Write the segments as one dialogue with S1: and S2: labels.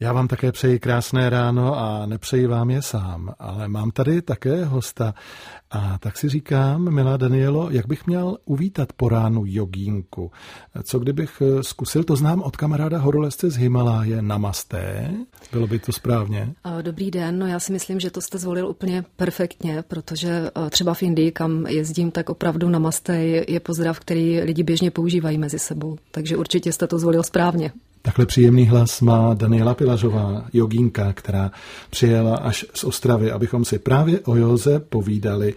S1: Já vám také přeji krásné ráno a nepřeji vám je sám, ale mám tady také hosta. A tak si říkám, milá Danielo, jak bych měl uvítat po ránu jogínku? Co kdybych zkusil, to znám od kamaráda horolezce z Himaláje, namasté? Bylo by to správně?
S2: Dobrý den, no já si myslím, že to jste zvolil úplně perfektně, protože třeba v Indii, kam jezdím, tak opravdu namasté je pozdrav, který lidi běžně používají mezi sebou. Takže určitě jste to zvolil správně.
S1: Takhle příjemný hlas má Daniela Pilařová, jogínka, která přijela až z Ostravy, abychom si právě o józe povídali.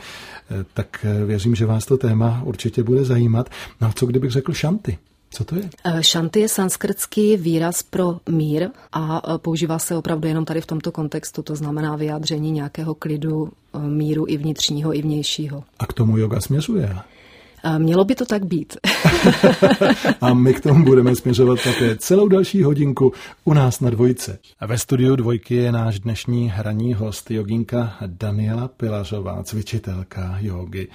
S1: Eh, tak eh, věřím, že vás to téma určitě bude zajímat. No a co kdybych řekl šanty? Co to je?
S2: Eh, šanty je sanskrtský výraz pro mír a používá se opravdu jenom tady v tomto kontextu, to znamená vyjádření nějakého klidu, míru i vnitřního, i vnějšího.
S1: A k tomu yoga směřuje?
S2: Mělo by to tak být.
S1: a my k tomu budeme směřovat také celou další hodinku u nás na dvojce. A ve studiu dvojky je náš dnešní hraní host, jogínka Daniela Pilařová, cvičitelka jogy.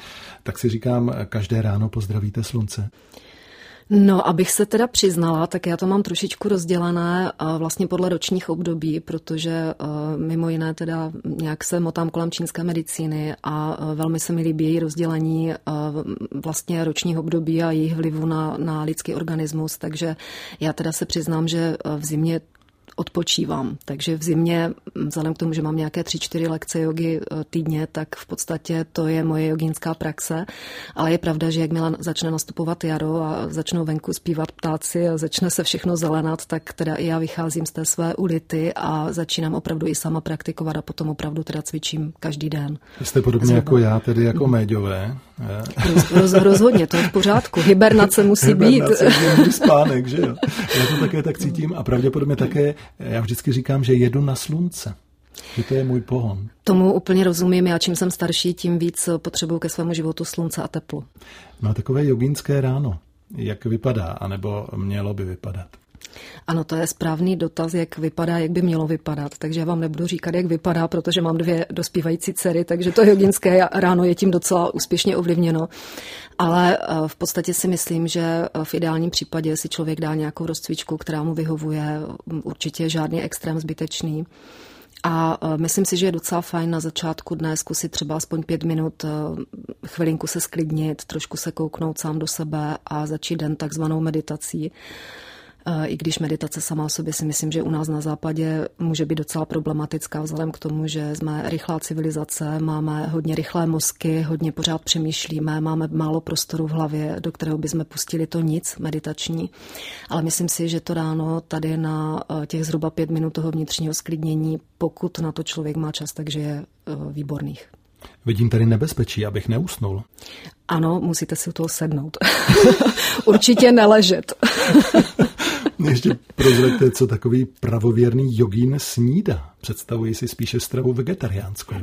S1: Tak si říkám, každé ráno pozdravíte slunce.
S2: No, abych se teda přiznala, tak já to mám trošičku rozdělené vlastně podle ročních období, protože mimo jiné teda nějak se motám kolem čínské medicíny a velmi se mi líbí její rozdělení vlastně ročních období a jejich vlivu na, na lidský organismus, takže já teda se přiznám, že v zimě odpočívám. Takže v zimě, vzhledem k tomu, že mám nějaké tři, čtyři lekce jogy eh, týdně, tak v podstatě to je moje jogínská praxe. Ale je pravda, že jakmile začne nastupovat jaro a začnou venku zpívat ptáci a začne se všechno zelenat, tak teda i já vycházím z té své ulity a začínám opravdu i sama praktikovat a potom opravdu teda cvičím každý den.
S1: Jste podobně jako já, tedy jako méďové.
S2: Roz, roz, rozhodně, to je v pořádku. Hibernace musí
S1: Hibernace,
S2: být.
S1: Hibernace, spánek, že jo. Já to také tak cítím a pravděpodobně také já vždycky říkám, že jedu na slunce. Že to je můj pohon.
S2: Tomu úplně rozumím. Já čím jsem starší, tím víc potřebuju ke svému životu slunce a teplo.
S1: No a takové jogínské ráno, jak vypadá, anebo mělo by vypadat?
S2: Ano, to je správný dotaz, jak vypadá, jak by mělo vypadat. Takže já vám nebudu říkat, jak vypadá, protože mám dvě dospívající dcery, takže to joginské ráno je tím docela úspěšně ovlivněno. Ale eh, v podstatě si myslím, že eh, v ideálním případě si člověk dá nějakou rozcvičku, která mu vyhovuje, určitě žádný extrém zbytečný. A eh, myslím si, že je docela fajn na začátku dne zkusit třeba aspoň pět minut chvilinku se sklidnit, trošku se kouknout sám do sebe a začít den takzvanou meditací. I když meditace sama o sobě si myslím, že u nás na západě může být docela problematická vzhledem k tomu, že jsme rychlá civilizace, máme hodně rychlé mozky, hodně pořád přemýšlíme, máme málo prostoru v hlavě, do kterého bychom pustili to nic meditační. Ale myslím si, že to ráno tady na eh, těch zhruba pět minut toho vnitřního sklidnění, pokud na to člověk má čas, takže je eh, výborných.
S1: Vidím tady nebezpečí, abych neusnul.
S2: Ano, musíte si u toho sednout. Určitě neležet.
S1: Ještě prozraďte, co takový pravověrný jogín snídá. Představuji si spíše stravu vegetariánskou.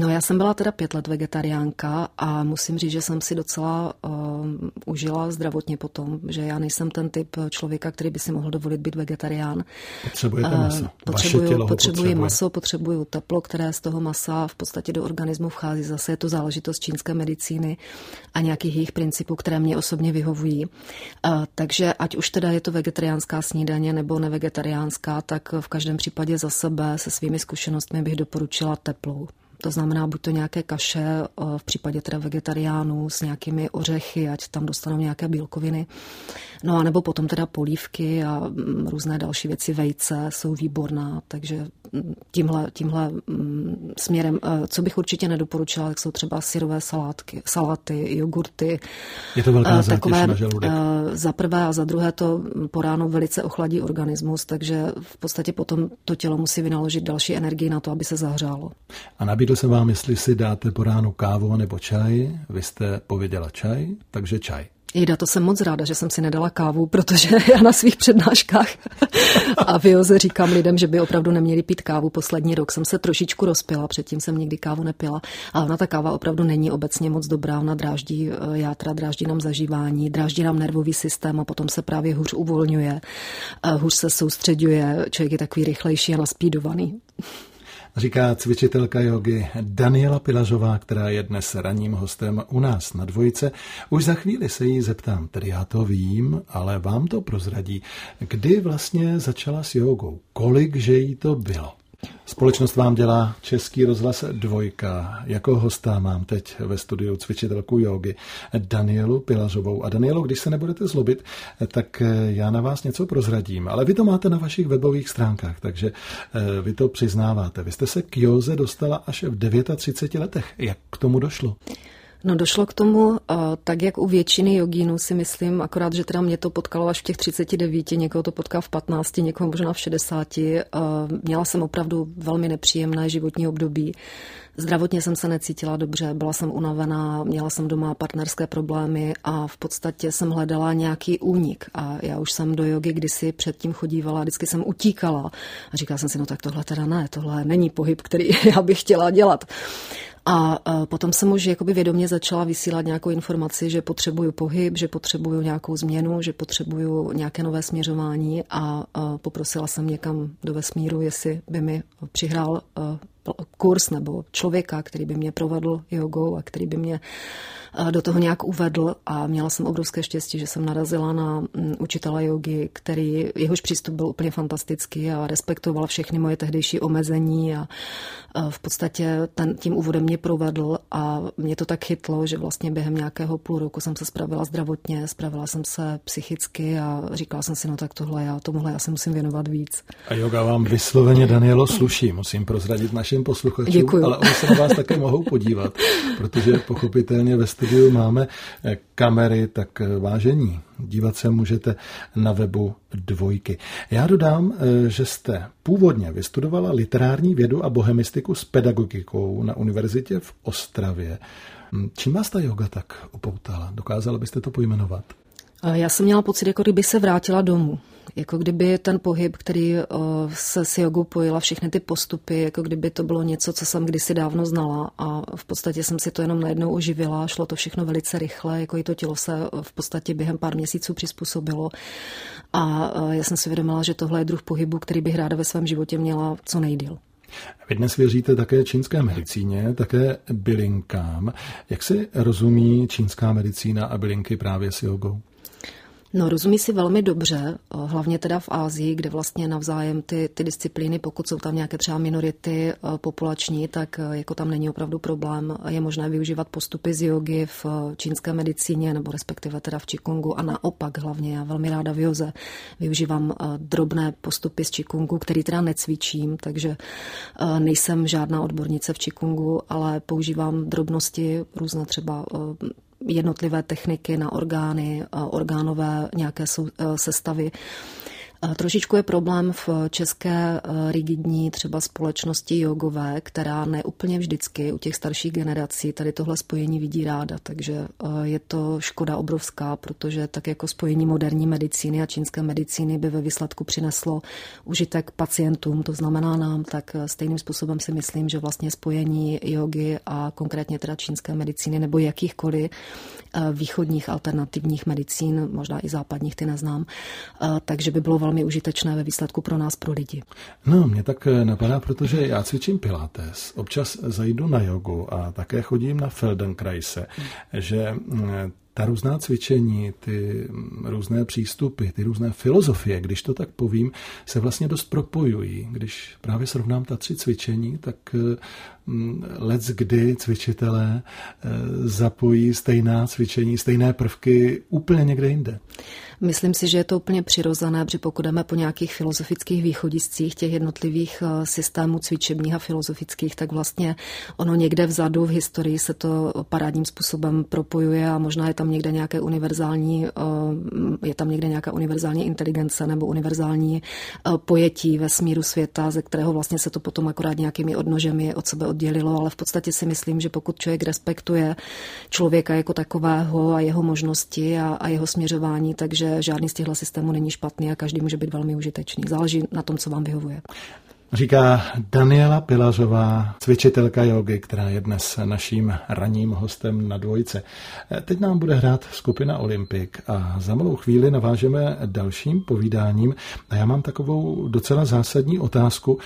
S2: No já jsem byla teda pět let vegetariánka a musím říct, že jsem si docela uh, užila zdravotně potom, že já nejsem ten typ člověka, který by si mohl dovolit být vegetarián.
S1: Potřebujete uh, maso.
S2: Potřebuju, tělo potřebuji maso, potřebuju teplo, které z toho masa v podstatě do organismu vchází. Zase je to záležitost čínské medicíny a nějakých jejich principů, které mě osobně vyhovují. Uh, takže ať už teda je to vegetariánská snídaně nebo nevegetariánská, tak v každém případě za sebe se svými zkušenostmi bych doporučila teplou. To znamená buď to nějaké kaše, v případě teda vegetariánů s nějakými ořechy, ať tam dostanou nějaké bílkoviny. No a nebo potom teda polívky a mm, různé další věci, vejce jsou výborná, takže mm, tímhle, tímhle mm, směrem, e, co bych určitě nedoporučila, tak jsou třeba syrové salátky, salaty, jogurty.
S1: Je to velká e, takové, na žaludek.
S2: Za prvé a za druhé to po ránu velice ochladí organismus, takže v podstatě potom to tělo musí vynaložit další energii na to, aby se zahřálo.
S1: A nabídl se vám, jestli si dáte po ránu kávu nebo čaj. Vy jste pověděla čaj, takže čaj.
S2: Jda, to jsem moc ráda, že jsem si nedala kávu, protože já na svých přednáškách a v Joze říkám lidem, že by opravdu neměli pít kávu. Poslední rok jsem se trošičku rozpila, předtím jsem nikdy kávu nepila. A ona ta káva opravdu není obecně moc dobrá, ona dráždí eh, játra, dráždí nám zažívání, dráždí nám nervový systém a potom se právě hůř uvolňuje, hůř se soustředuje, člověk je takový rychlejší a naspídovaný.
S1: Říká cvičitelka jogy Daniela Pilažová, která je dnes ranním hostem u nás na dvojice. Už za chvíli se jí zeptám, tedy já to vím, ale vám to prozradí, kdy vlastně začala s jogou, kolik že jí to bylo. Společnost vám dělá Český rozhlas dvojka. Jako hosta mám teď ve studiu cvičitelku jogy Danielu Pilařovou. A Danielu, když se nebudete zlobit, tak já na vás něco prozradím. Ale vy to máte na vašich webových stránkách, takže eh, vy to přiznáváte. Vy jste se k józe dostala až v 39 letech. Jak k tomu došlo?
S2: No došlo k tomu, tak jak u většiny jogínů si myslím, akorát, že teda mě to potkalo až v těch 39, někoho to potká v 15, někoho možná v 60. Měla jsem opravdu velmi nepříjemné životní období. Zdravotně jsem se necítila dobře, byla jsem unavená, měla jsem doma partnerské problémy a v podstatě jsem hledala nějaký únik. A já už jsem do jogy kdysi předtím chodívala, vždycky jsem utíkala. A říkala jsem si, no tak tohle teda ne, tohle není pohyb, který já bych chtěla dělat. A potom jsem už jakoby vědomě začala vysílat nějakou informaci, že potřebuju pohyb, že potřebuju nějakou změnu, že potřebuju nějaké nové směřování a poprosila jsem někam do vesmíru, jestli by mi přihrál kurz nebo člověka, který by mě provedl jogou a který by mě do toho nějak uvedl. A měla jsem obrovské štěstí, že jsem narazila na mm, učitele jogy, který, jehož přístup byl úplně fantastický a respektoval všechny moje tehdejší omezení a v podstatě ten, tím úvodem mě provedl. A mě to tak chytlo, že vlastně během nějakého půl roku jsem se spravila zdravotně, spravila jsem se psychicky a říkala jsem si, no tak tohle já, tomuhle já se musím věnovat víc.
S1: A yoga vám vysloveně, Danielo, sluší, musím prozradit našim posluchačům,
S2: Děkuju.
S1: ale oni se na vás také mohou podívat, protože pochopitelně ve studiu máme eh, kamery, tak eh, vážení, dívat se můžete na webu dvojky. Já dodám, eh, že jste původně vystudovala literární vědu a bohemistiku s pedagogikou na univerzitě v Ostravě. Hm, čím vás ta yoga tak upoutala? Dokázala byste to pojmenovat?
S2: Já jsem měla pocit, jako kdyby se vrátila domů. Jako kdyby ten pohyb, který se s jogou pojila, všechny ty postupy, jako kdyby to bylo něco, co jsem kdysi dávno znala a v podstatě jsem si to jenom najednou oživila, šlo to všechno velice rychle, jako i to tělo se v podstatě během pár měsíců přizpůsobilo a já jsem si vědomila, že tohle je druh pohybu, který bych ráda ve svém životě měla co nejdíl.
S1: Vy dnes věříte také čínské medicíně, také bylinkám. Jak si rozumí čínská medicína a bylinky právě s jogou?
S2: No, rozumí si velmi dobře, hlavně teda v Ázii, kde vlastně navzájem ty, ty disciplíny, pokud jsou tam nějaké třeba minority populační, tak jako tam není opravdu problém. Je možné využívat postupy z jogy v čínské medicíně, nebo respektive teda v Qigongu a naopak hlavně. Já velmi ráda v joze využívám drobné postupy z Qigongu, který teda necvičím, takže nejsem žádná odbornice v Qigongu, ale používám drobnosti, různé třeba jednotlivé techniky na orgány, orgánové nějaké eh, sestavy. Trošičku je problém v české eh, rigidní třeba společnosti jogové, která neúplně vždycky u těch starších generací tady tohle spojení vidí ráda, takže eh, je to škoda obrovská, protože tak jako spojení moderní medicíny a čínské medicíny by ve výsledku přineslo užitek pacientům, to znamená nám, tak eh, stejným způsobem si myslím, že vlastně spojení jogy a konkrétně teda čínské medicíny nebo jakýchkoliv východních alternativních medicín, možná i západních, ty neznám, takže by bylo velmi užitečné ve výsledku pro nás, pro lidi.
S1: No, mě tak eh, napadá, protože já cvičím pilates, občas zajdu na jogu a také chodím na Feldenkreise, že mm, ta různá cvičení, ty různé přístupy, ty různé filozofie, když to tak povím, se vlastně dost propojují. Když právě srovnám ta tři cvičení, tak mm, let kdy cvičitelé eh, zapojí stejná cvičení, stejné prvky úplně někde jinde.
S2: Myslím si, že je to úplně přirozené, protože pokud jdeme po nějakých filozofických východiscích těch jednotlivých eh, systémů cvičebních a filozofických, tak vlastně ono někde vzadu v historii se to parádním způsobem propojuje a možná je tam někde nějaké univerzální, eh, je tam někde nějaká univerzální inteligence nebo univerzální eh, pojetí ve smíru světa, ze kterého vlastně se to potom akorát nějakými odnožemi od sebe oddělilo, ale v podstatě si myslím, že pokud člověk respektuje člověka jako takového a jeho možnosti a, a jeho směřování, takže žádný z těchto systémů není špatný a každý může být velmi užitečný. Záleží na tom, co vám vyhovuje.
S1: Říká Daniela Pilařová, cvičitelka jogy, která je dnes naším ranním hostem na dvojice. Teď nám bude hrát skupina Olympik a za malou chvíli navážeme dalším povídáním. A já mám takovou docela zásadní otázku.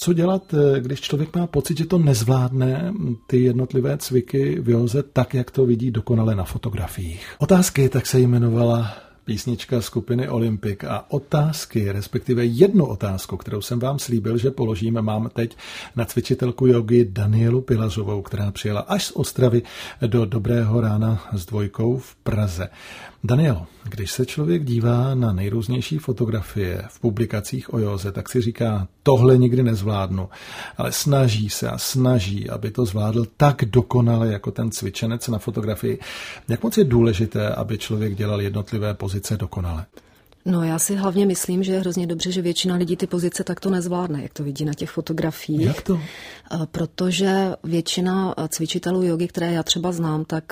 S1: Co dělat, eh, když člověk má pocit, že to nezvládne ty jednotlivé cviky v józe tak, jak to vidí dokonale na fotografiích? Otázky tak se jmenovala písnička skupiny Olympik a otázky, respektive jednu otázku, kterou jsem vám slíbil, že položíme, mám teď na cvičitelku jogy Danielu Pilařovou, která přijela až z Ostravy do Dobrého rána s dvojkou v Praze. Daniel, když se člověk dívá na nejrůznější fotografie v publikacích o józe, tak si říká, tohle nikdy nezvládnu, ale snaží se a snaží, aby to zvládl tak dokonale jako ten cvičenec na fotografii. Jak moc je důležité, aby člověk dělal jednotlivé pozice dokonale?
S2: No já si hlavně myslím, že je hrozně dobře, že většina lidí ty pozice takto nezvládne, jak to vidí na těch fotografiích.
S1: Jak to?
S2: Protože většina cvičitelů jogy, které já třeba znám, tak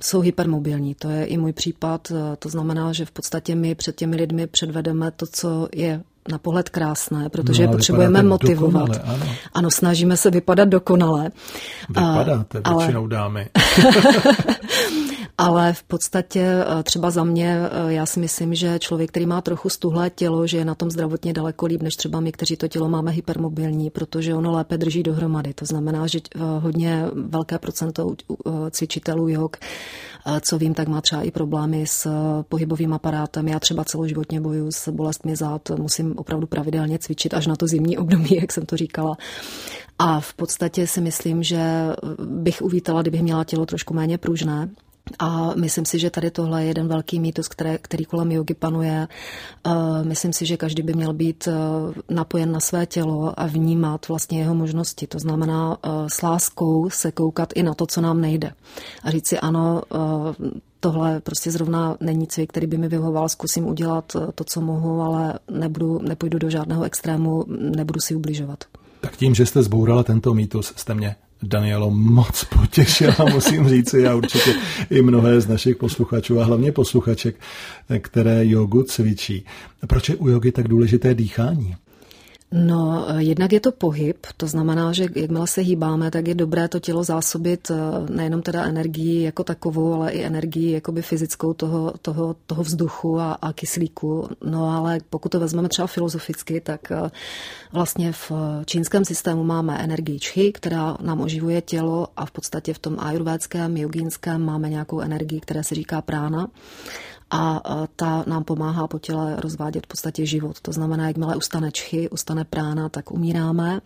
S2: jsou hypermobilní. To je i můj případ. To znamená, že v podstatě my před těmi lidmi předvedeme to, co je na pohled krásné, protože no, potřebujeme motivovat.
S1: Dokonale, ano.
S2: ano, snažíme se vypadat dokonale.
S1: Vypadáte většinou ale... dámy.
S2: ale v podstatě eh, třeba za mě, eh, já si myslím, že člověk, který má trochu stuhlé tělo, že je na tom zdravotně daleko líp, než třeba my, kteří to tělo máme hypermobilní, protože ono lépe drží dohromady. To znamená, že eh, hodně velké procento cvičitelů jog, co vím, tak má třeba i problémy s pohybovým aparátem. Já třeba celoživotně bojuju s bolestmi zad, musím opravdu pravidelně cvičit až na to zimní období, jak jsem to říkala. A v podstatě si myslím, že bych uvítala, kdybych měla tělo trošku méně pružné, a myslím si, že tady tohle je jeden velký mýtus, který, který kolem jogy panuje. Myslím si, že každý by měl být eh, napojen na své tělo a vnímat vlastně jeho možnosti. To znamená eh, s láskou se koukat i na to, co nám nejde. A říct si ano, tohle prostě zrovna není cvik, který by mi vyhoval, zkusím udělat to, co mohu, ale nebudu, nepůjdu do žádného extrému, nebudu si ubližovat.
S1: Tak tím, že jste zbourala tento mýtus, jste mě Danielo moc potěšila, musím říct, já určitě i mnohé z našich posluchačů a hlavně posluchaček, které jogu cvičí. Proč je u jogy tak důležité dýchání?
S2: No, jednak je to pohyb, to znamená, že jakmile se hýbáme, tak je dobré to tělo zásobit eh, nejenom teda energií jako takovou, ale i energií jakoby fyzickou toho, toho, toho vzduchu a, a kyslíku. No ale pokud to vezmeme třeba filozoficky, tak eh, vlastně v čínském systému máme energii čchy, která nám oživuje tělo a v podstatě v tom ajurvédském, jogínském máme nějakou energii, která se říká prána a ta nám pomáhá po těle rozvádět v podstatě život. To znamená, jakmile ustane čchy, ustane prána, tak umíráme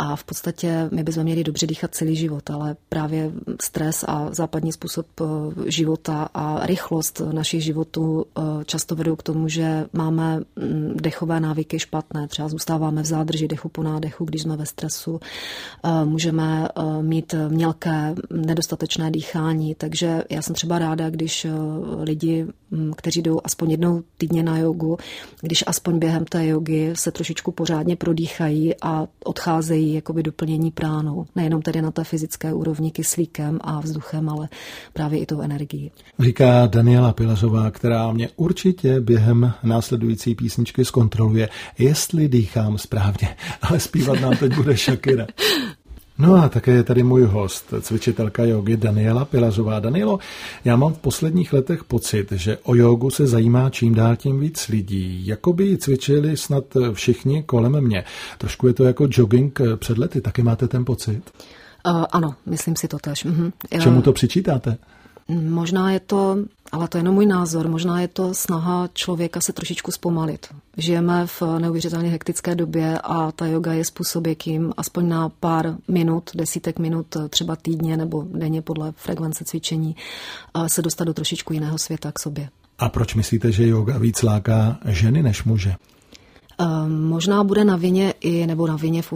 S2: a v podstatě my bychom měli dobře dýchat celý život, ale právě stres a západní způsob eh, života a rychlost našich životů eh, často vedou k tomu, že máme mm, dechové návyky špatné. Třeba zůstáváme v zádrži dechu po nádechu, když jsme ve stresu. Eh, můžeme mít mělké nedostatečné dýchání, takže já jsem třeba ráda, když lidi, mm, kteří jdou aspoň jednou týdně na jogu, když aspoň během té jogy se trošičku pořádně prodýchají a odcházejí jakoby doplnění pránou. Nejenom tedy na té fyzické úrovni kyslíkem a vzduchem, ale právě i tou energií.
S1: Říká Daniela Pilařová, která mě určitě během následující písničky zkontroluje, jestli dýchám správně, ale zpívat nám teď bude Shakira. No a také je tady můj host, cvičitelka jogy Daniela Pilařová. Danielo, já mám v posledních letech pocit, že o jogu se zajímá čím dál tím víc lidí. Jakoby ji cvičili snad všichni kolem mě. Trošku je to jako jogging před lety, taky máte ten pocit?
S2: Uh, ano, myslím si to tež. Mhm.
S1: Čemu to přičítáte?
S2: Možná je to, ale to je jenom můj názor, možná je to snaha člověka se trošičku zpomalit. Žijeme v neuvěřitelně hektické době a ta yoga je způsob, jakým aspoň na pár minut, desítek minut, třeba týdně nebo denně podle frekvence cvičení, se dostat do trošičku jiného světa k sobě.
S1: A proč myslíte, že yoga víc láká ženy než muže?
S2: Ehm, možná bude na vině i, nebo na vině v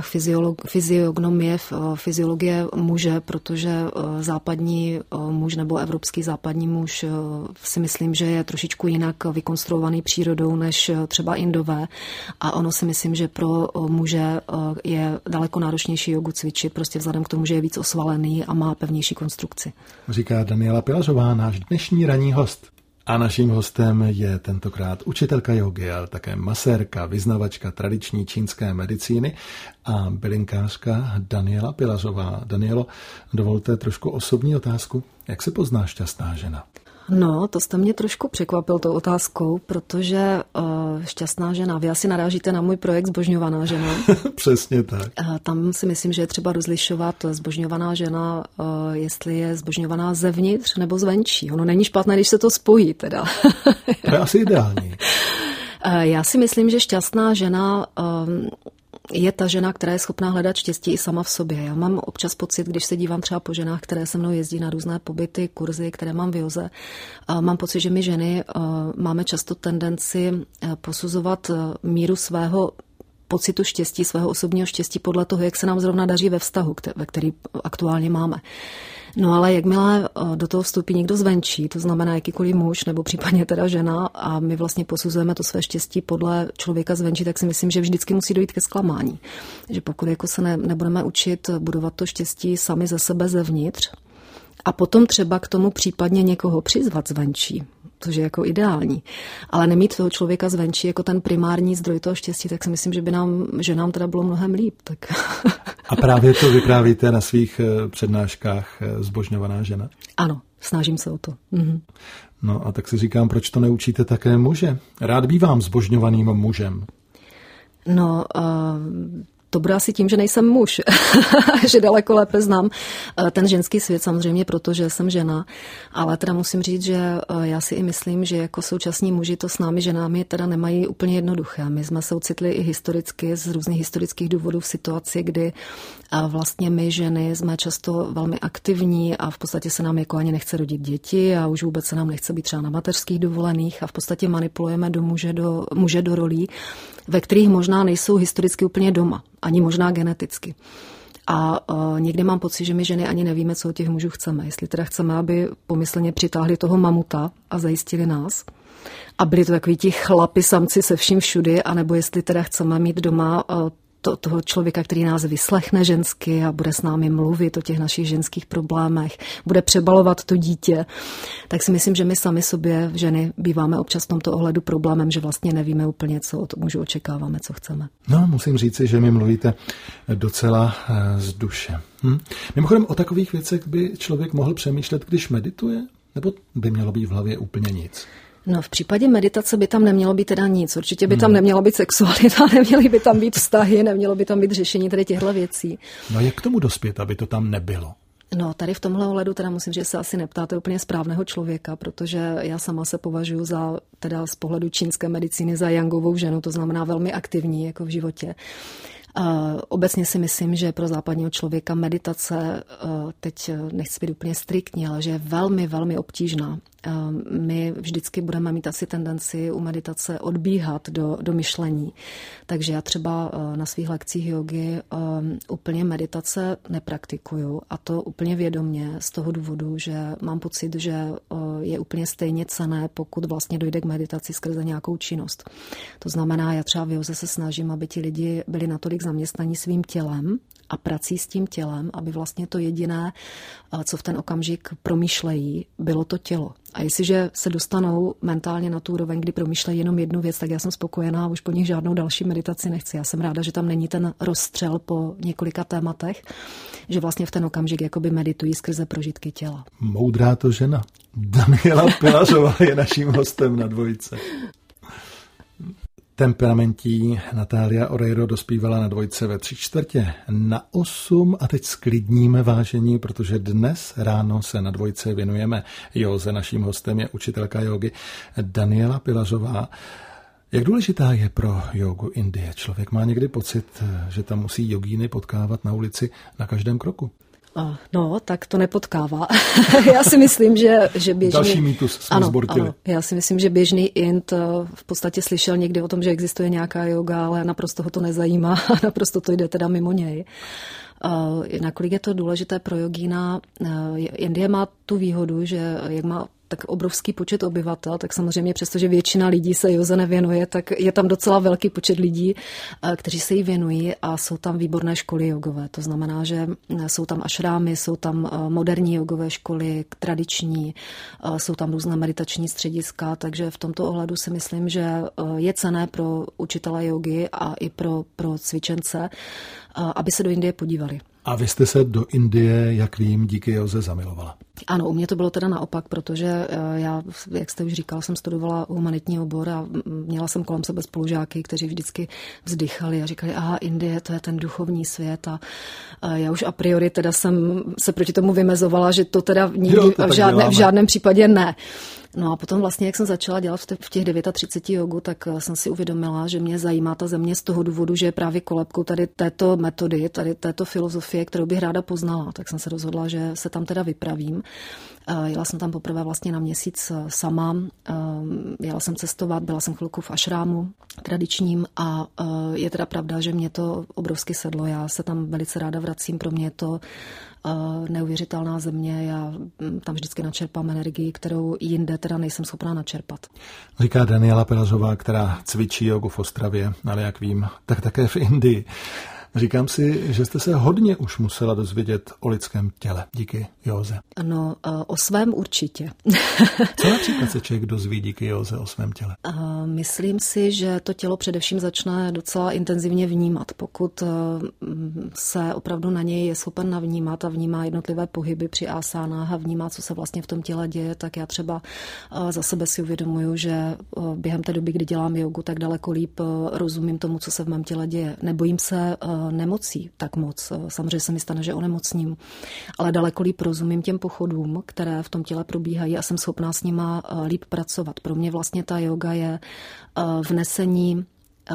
S2: fyziolog, fyziognomie, eh, fyziologie muže, protože eh, západní eh, muž nebo evropský západní muž si myslím, že je trošičku jinak vykonstruovaný přírodou než třeba indové. A ono si myslím, že pro muže je daleko náročnější jogu cvičit, prostě vzhledem k tomu, že je víc osvalený a má pevnější konstrukci.
S1: Říká Daniela Pilařová, náš dnešní ranní host. A naším hostem je tentokrát učitelka jogy, ale také masérka, vyznavačka tradiční čínské medicíny a bylinkářka Daniela Pilařová. Danielo, dovolte trošku osobní otázku. Jak se pozná šťastná žena?
S2: No, to jste mě trošku překvapil tou otázkou, protože uh, šťastná žena, vy asi narážíte na můj projekt Zbožňovaná žena.
S1: Přesně tak.
S2: Uh, tam si myslím, že je třeba rozlišovat zbožňovaná žena, uh, jestli je zbožňovaná zevnitř nebo zvenčí. Ono není špatné, když se to spojí teda.
S1: to je asi ideální.
S2: Já si myslím, že šťastná žena je ta žena, která je schopná hledat štěstí i sama v sobě. Já mám občas pocit, když se dívám třeba po ženách, které se mnou jezdí na různé pobyty, kurzy, které mám v Joze, mám pocit, že my ženy máme často tendenci posuzovat míru svého pocitu štěstí, svého osobního štěstí podle toho, jak se nám zrovna daří ve vztahu, ve který aktuálně máme. No ale jakmile eh, do toho vstoupí někdo zvenčí, to znamená jakýkoliv muž nebo případně teda žena a my vlastně posuzujeme to své štěstí podle člověka zvenčí, tak si myslím, že vždycky musí dojít ke zklamání. Že pokud jako se ne, nebudeme učit budovat to štěstí sami ze sebe zevnitř, a potom třeba k tomu případně někoho přizvat zvenčí, což je jako ideální. Ale nemít toho člověka zvenčí jako ten primární zdroj toho štěstí, tak si myslím, že by nám, že nám teda bylo mnohem líp. Tak.
S1: A právě to vyprávíte na svých eh, přednáškách eh, Zbožňovaná žena?
S2: Ano, snažím se o to. Mhm.
S1: No a tak si říkám, proč to neučíte také muže? Rád bývám zbožňovaným mužem.
S2: No, uh to bude asi tím, že nejsem muž, že daleko lépe znám eh, ten ženský svět samozřejmě, protože jsem žena, ale teda musím říct, že eh, já si i myslím, že jako současní muži to s námi ženami teda nemají úplně jednoduché. My jsme se ocitli i historicky z různých historických důvodů v situaci, kdy eh, vlastně my ženy jsme často velmi aktivní a v podstatě se nám jako ani nechce rodit děti a už vůbec se nám nechce být třeba na mateřských dovolených a v podstatě manipulujeme do muže do, muže do rolí, ve kterých možná nejsou historicky úplně doma ani možná geneticky. A uh, někdy mám pocit, že my ženy ani nevíme, co od těch mužů chceme. Jestli teda chceme, aby pomyslně přitáhli toho mamuta a zajistili nás, a byli to takový ti chlapi, samci se vším všudy, anebo jestli teda chceme mít doma uh, to, toho člověka, který nás vyslechne žensky a bude s námi mluvit o těch našich ženských problémech, bude přebalovat to dítě, tak si myslím, že my sami sobě, ženy, býváme občas v tomto ohledu problémem, že vlastně nevíme úplně, co od mužů očekáváme, co chceme.
S1: No, musím říci, že mi mluvíte docela eh, z duše. Hm? Mimochodem, o takových věcech by člověk mohl přemýšlet, když medituje? Nebo by mělo být v hlavě úplně nic?
S2: No, v případě meditace by tam nemělo být teda nic. Určitě by tam hmm. nemělo být sexualita, neměly by tam být vztahy, nemělo by tam být řešení tady těchto věcí.
S1: No jak k tomu dospět, aby to tam nebylo?
S2: No, tady v tomhle ohledu teda musím, že se asi neptáte úplně správného člověka, protože já sama se považuji za, teda z pohledu čínské medicíny, za jangovou ženu, to znamená velmi aktivní jako v životě. Obecně si myslím, že pro západního člověka meditace, teď nechci být úplně striktní, ale že je velmi, velmi obtížná. My vždycky budeme mít asi tendenci u meditace odbíhat do, do myšlení. Takže já třeba na svých lekcích jogy úplně meditace nepraktikuju a to úplně vědomně z toho důvodu, že mám pocit, že je úplně stejně cené, pokud vlastně dojde k meditaci skrze nějakou činnost. To znamená, já třeba v joze se snažím, aby ti lidi byli natolik zaměstnaní svým tělem a prací s tím tělem, aby vlastně to jediné, co v ten okamžik promýšlejí, bylo to tělo. A jestliže se dostanou mentálně na tu úroveň, kdy promýšlejí jenom jednu věc, tak já jsem spokojená a už po nich žádnou další meditaci nechci. Já jsem ráda, že tam není ten rozstřel po několika tématech, že vlastně v ten okamžik jakoby meditují skrze prožitky těla.
S1: Moudrá to žena. Daniela Pilařová je naším hostem na dvojice. Temperamentí Natália Oreiro dospívala na dvojce ve tři čtvrtě na osm a teď sklidníme vážení, protože dnes ráno se na dvojce věnujeme Joze. Naším hostem je učitelka jogy Daniela Pilařová. Jak důležitá je pro jogu Indie? Člověk má někdy pocit, že tam musí jogíny potkávat na ulici na každém kroku.
S2: No, tak to nepotkává. já si myslím, že, že běžný...
S1: Další mýtus jsme ano, ano,
S2: já si myslím, že běžný int eh, v podstatě slyšel někdy o tom, že existuje nějaká yoga, ale naprosto ho to nezajímá a naprosto to jde teda mimo něj. Uh, nakolik je to důležité pro jogína? Uh, Indie má tu výhodu, že jak má tak obrovský počet obyvatel, tak samozřejmě přestože většina lidí se Joze nevěnuje, tak je tam docela velký počet lidí, eh, kteří se jí věnují a jsou tam výborné školy jogové. To znamená, že eh, jsou tam ašrámy, jsou tam eh, moderní jogové školy, tradiční, jsou tam různé meditační střediska, takže v tomto ohledu si myslím, že je cené pro učitele jogy a i pro, pro cvičence, aby se do Indie podívali.
S1: A vy jste se do Indie, jak vím, díky Joze zamilovala.
S2: Ano, u mě to bylo teda naopak, protože eh, já, jak jste už říkal, jsem studovala humanitní obor a měla jsem kolem sebe spolužáky, kteří vždycky vzdychali a říkali, aha, Indie, to je ten duchovní svět a já už a priori teda jsem se proti tomu vymezovala, že to teda nikdy jo, to v, žádné, v žádném případě ne. No a potom vlastně, jak jsem začala dělat v těch 39 jogu, tak eh, jsem si uvědomila, že mě zajímá ta země z toho důvodu, že je právě kolebkou tady této metody, tady této filozofie, kterou bych ráda poznala. Tak jsem se rozhodla, že se tam teda vypravím. Eh, jela jsem tam poprvé vlastně na měsíc eh, sama. Jela jsem cestovat, byla jsem chvilku v ašrámu tradičním a je teda pravda, že mě to obrovsky sedlo. Já se tam velice ráda vracím. Pro mě je to neuvěřitelná země. Já mm, tam vždycky načerpám energii, kterou jinde teda nejsem schopná načerpat.
S1: Říká Daniela Pelazová, která cvičí jogu v Ostravě, ale jak vím, tak také v Indii. Říkám si, že jste se hodně už musela dozvědět o lidském těle. Díky Joze.
S2: No, o svém určitě.
S1: Co například se člověk dozví díky Joze o svém těle?
S2: Myslím si, že to tělo především začne docela intenzivně vnímat. Pokud se opravdu na něj je schopen navnímat a vnímá jednotlivé pohyby při asánách a vnímá, co se vlastně v tom těle děje, tak já třeba za sebe si uvědomuju, že během té doby, kdy dělám jogu, tak daleko líp rozumím tomu, co se v mém těle děje. Nebojím se nemocí tak moc. Samozřejmě se mi stane, že onemocním, ale daleko líp rozumím těm pochodům, které v tom těle probíhají a jsem schopná s nima eh, líp pracovat. Pro mě vlastně ta yoga je eh, vnesení eh,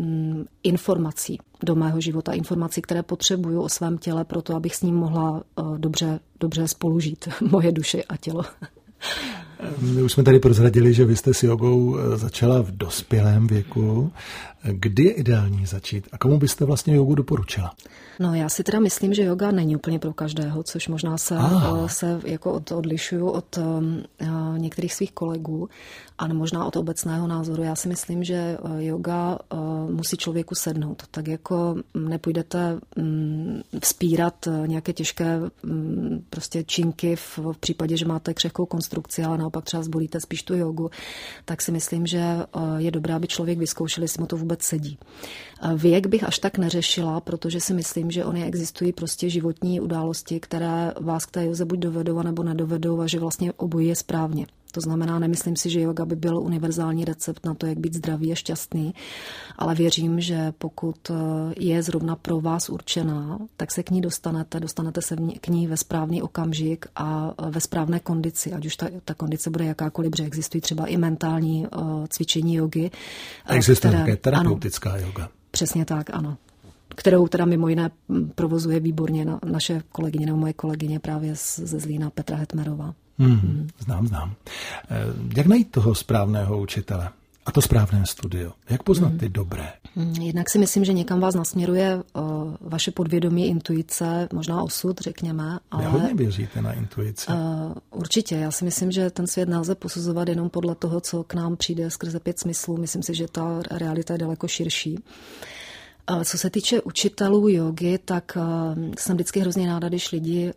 S2: mm, informací do mého života, informací, které potřebuju o svém těle pro to, abych s ním mohla dobře, dobře spolužít, moje duše a tělo.
S1: My už jsme tady prozradili, že vy jste s jogou začala v dospělém věku. Kdy je ideální začít a komu byste vlastně jogu doporučila?
S2: No já si teda myslím, že yoga není úplně pro každého, což možná se, ah. se jako od, odlišuju od uh, některých svých kolegů a možná od obecného názoru. Já si myslím, že eh, yoga uh, musí člověku sednout. Tak jako nepůjdete um, vzpírat nějaké těžké um, prostě činky v, v případě, že máte křehkou konstrukci, ale naopak třeba zbolíte spíš tu jogu, tak si myslím, že uh, je dobré, aby člověk vyzkoušel, jestli mu to vůbec sedí. Věk bych až tak neřešila, protože si myslím, že oni existují prostě životní události, které vás k té joze buď dovedou, nebo nedovedou a že vlastně obojí je správně. To znamená, nemyslím si, že yoga by byl univerzální recept na to, jak být zdravý a šťastný, ale věřím, že pokud eh, je zrovna pro vás určená, tak se k ní dostanete, dostanete se k ní ve správný okamžik a eh, ve správné kondici, ať už ta, ta kondice bude jakákoliv, protože existují třeba i mentální uh, cvičení jogy.
S1: Existuje které, také terapeutická ano, yoga.
S2: Přesně tak, ano kterou teda mimo jiné provozuje výborně na, naše kolegyně nebo moje kolegyně právě ze Zlína Petra Hetmerová.
S1: Hmm, znám, znám. Eh, jak najít toho správného učitele? A to správné studio. Jak poznat hmm. ty dobré?
S2: Hmm, jednak si myslím, že někam vás nasměruje uh, vaše podvědomí, intuice, možná osud, řekněme.
S1: Ale, Vy hodně věříte na intuici. Uh,
S2: určitě. Já si myslím, že ten svět nelze posuzovat jenom podle toho, co k nám přijde skrze pět smyslů. Myslím si, že ta realita je daleko širší. Co se týče učitelů jogy, tak jsem vždycky hrozně ráda, když lidi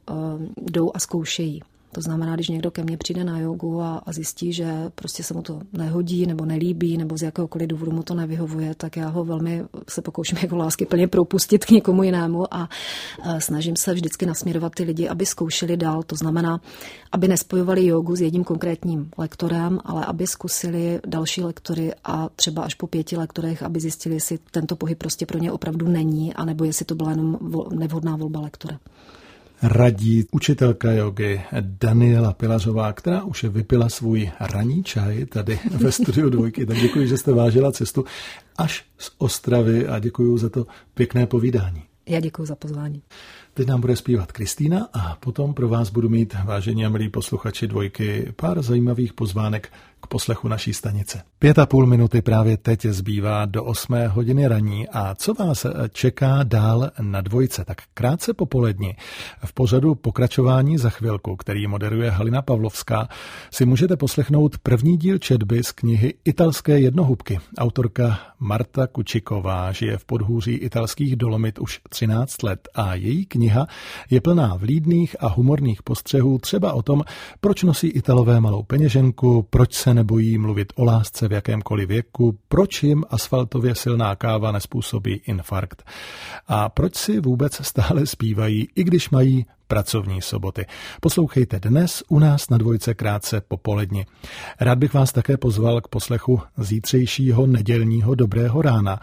S2: jdou a zkoušejí. To znamená, když někdo ke mně přijde na jogu a, a zjistí, že prostě se mu to nehodí nebo nelíbí nebo z jakéhokoliv důvodu mu to nevyhovuje, tak já ho velmi se pokouším jako lásky plně propustit k někomu jinému a, snažím se vždycky nasměrovat ty lidi, aby zkoušeli dál. To znamená, aby nespojovali jogu s jedním konkrétním lektorem, ale aby zkusili další lektory a třeba až po pěti lektorech, aby zjistili, jestli tento pohyb prostě pro ně opravdu není, anebo jestli to byla jenom nevhodná volba lektora
S1: radí učitelka jogy Daniela Pilařová, která už vypila svůj ranní čaj tady ve studiu dvojky. Tak děkuji, že jste vážila cestu až z Ostravy a děkuji za to pěkné povídání.
S2: Já děkuji za pozvání.
S1: Teď nám bude zpívat Kristýna a potom pro vás budu mít, vážení a milí posluchači dvojky, pár zajímavých pozvánek k poslechu naší stanice. Pět a půl minuty právě teď zbývá do osmé hodiny raní a co vás čeká dál na dvojce, tak krátce popoledni v pořadu pokračování za chvilku, který moderuje Halina Pavlovská, si můžete poslechnout první díl četby z knihy Italské jednohubky. Autorka Marta Kučiková žije v podhůří italských Dolomit už 13 let a její kniha kniha je plná vlídných a humorných postřehů třeba o tom, proč nosí Italové malou peněženku, proč se nebojí mluvit o lásce v jakémkoliv věku, proč jim asfaltově silná káva nespůsobí infarkt? A proč si vůbec stále zpívají, i když mají pracovní soboty. Poslouchejte dnes u nás na dvojce krátce popoledni. Rád bych vás také pozval k poslechu zítřejšího nedělního dobrého rána,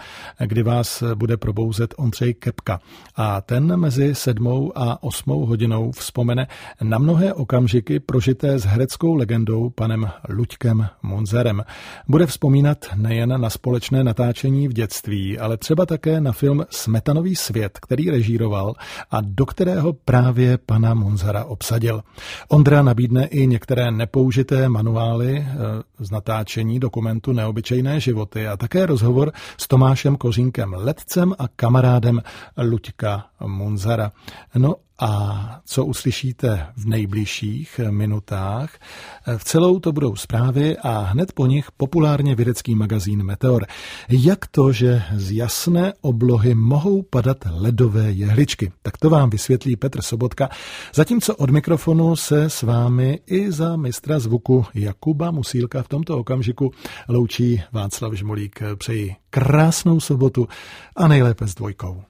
S1: kdy vás bude probouzet Ondřej Kepka a ten mezi sedmou a osmou hodinou vzpomene na mnohé okamžiky prožité s hereckou legendou panem Luďkem Munzerem. Bude vzpomínat nejen na společné natáčení v dětství, ale třeba také na film Smetanový svět, který režíroval a do kterého právě pana Munzara obsadil. Ondra nabídne i některé nepoužité manuály eh, z natáčení dokumentu Neobyčejné životy a také rozhovor s Tomášem Kořínkem, letcem a kamarádem Luďka Munzara. No a co uslyšíte v nejbližších minutách. V celou to budou zprávy a hned po nich populárně vědecký magazín Meteor. Jak to, že z jasné oblohy mohou padat ledové jehličky? Tak to vám vysvětlí Petr Sobotka, zatímco od mikrofonu se s vámi i za mistra zvuku Jakuba Musílka v tomto okamžiku loučí Václav Žmolík. Přeji krásnou sobotu a nejlépe s dvojkou.